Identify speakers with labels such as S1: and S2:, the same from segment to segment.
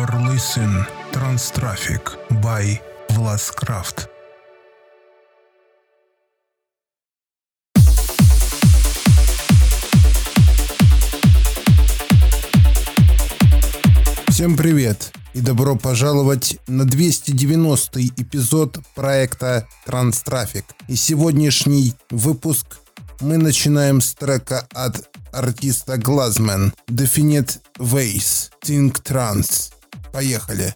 S1: You're listen Trans Traffic by Vlascraft. Всем привет и добро пожаловать на 290 эпизод проекта Транстрафик. И сегодняшний выпуск мы начинаем с трека от артиста Glazman Definite Ways Think Trans. Поехали!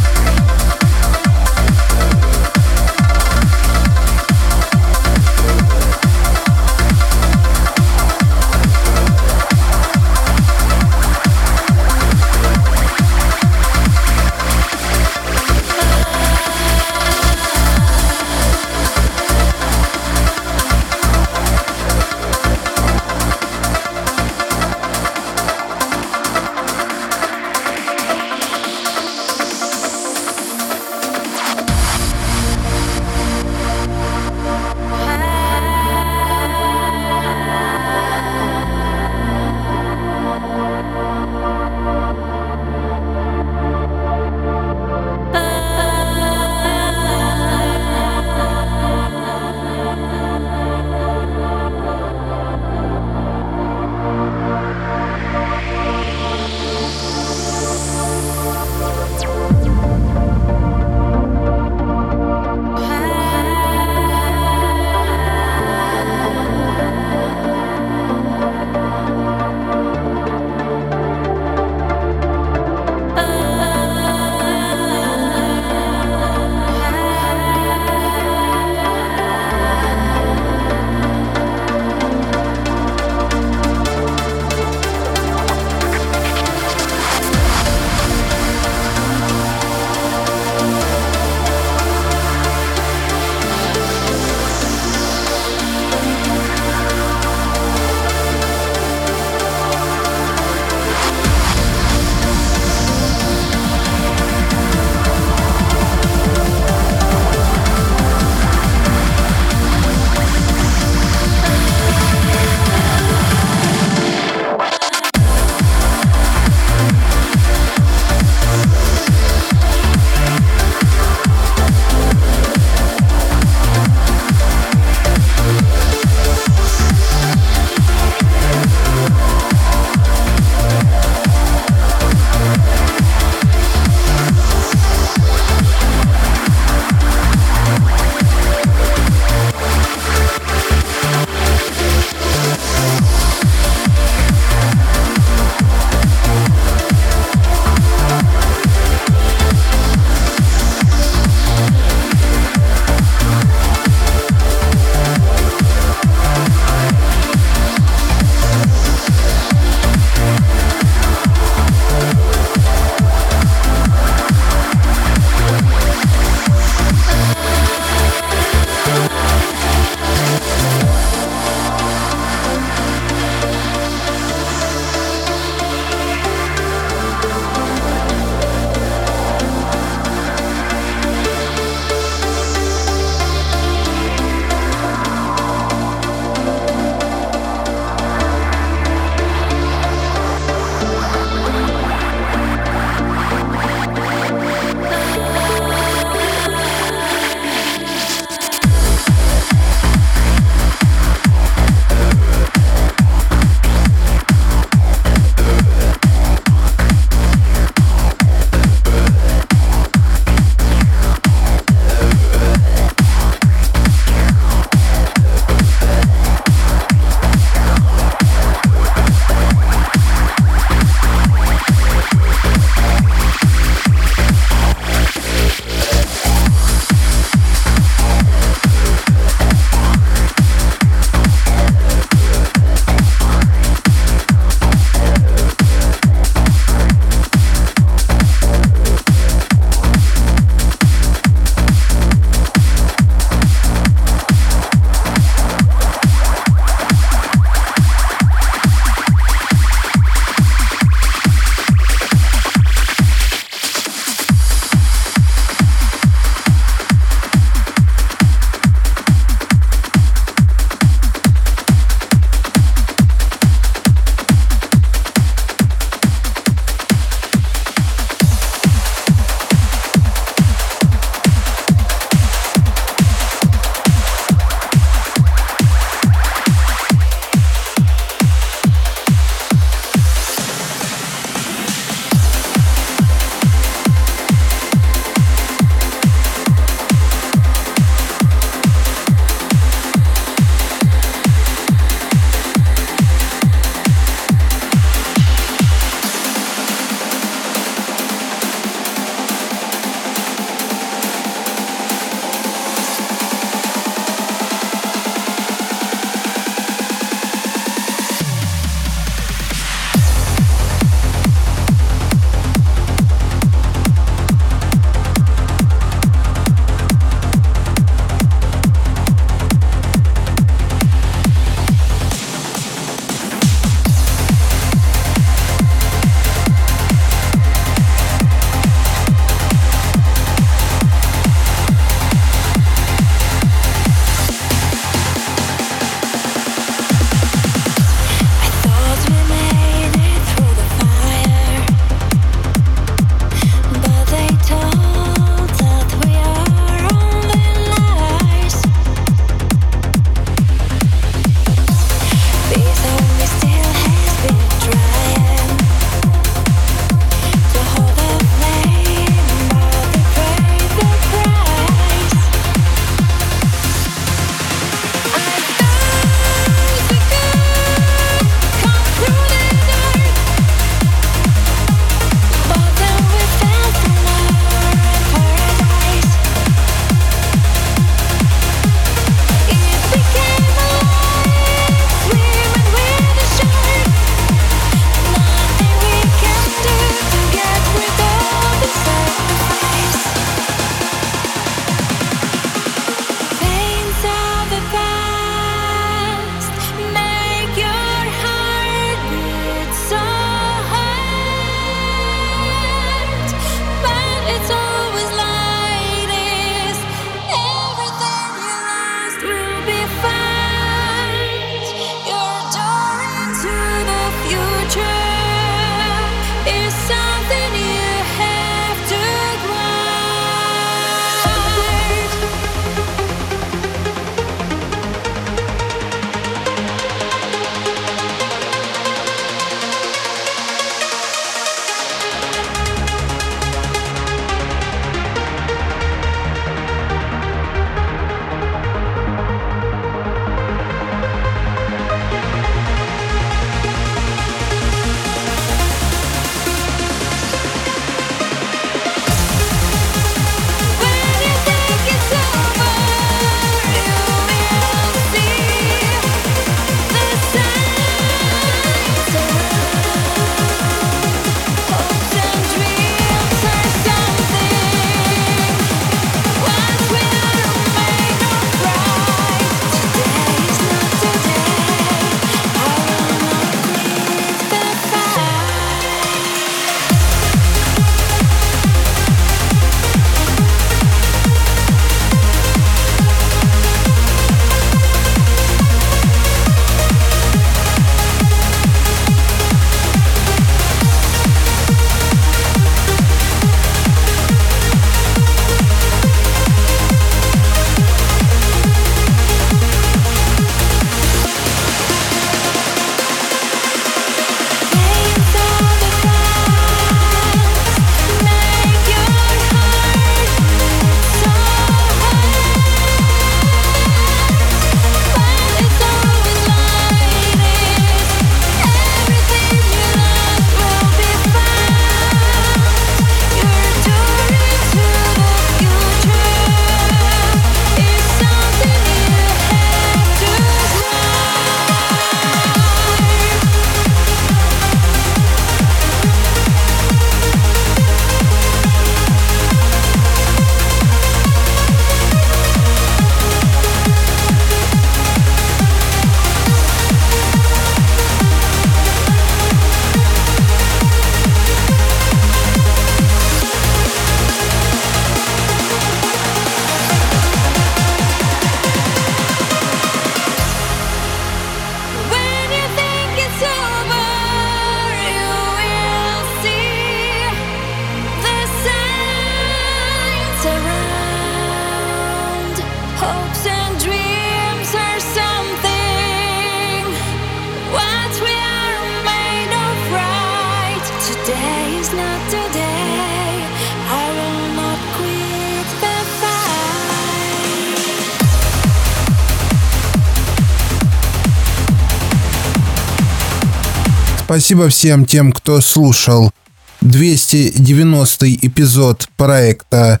S1: Спасибо всем тем, кто слушал 290 эпизод проекта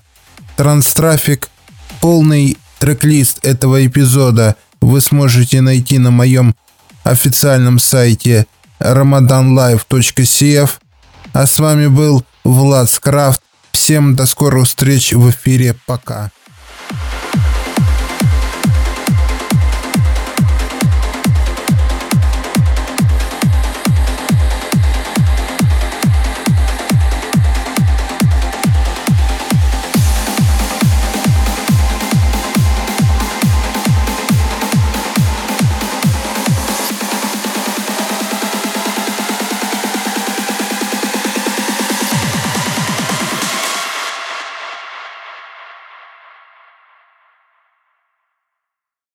S1: Транстрафик. Полный трек-лист этого эпизода вы сможете найти на моем официальном сайте ramadanlive.cf. А с вами был Влад Скрафт. Всем до скорых встреч в эфире. Пока.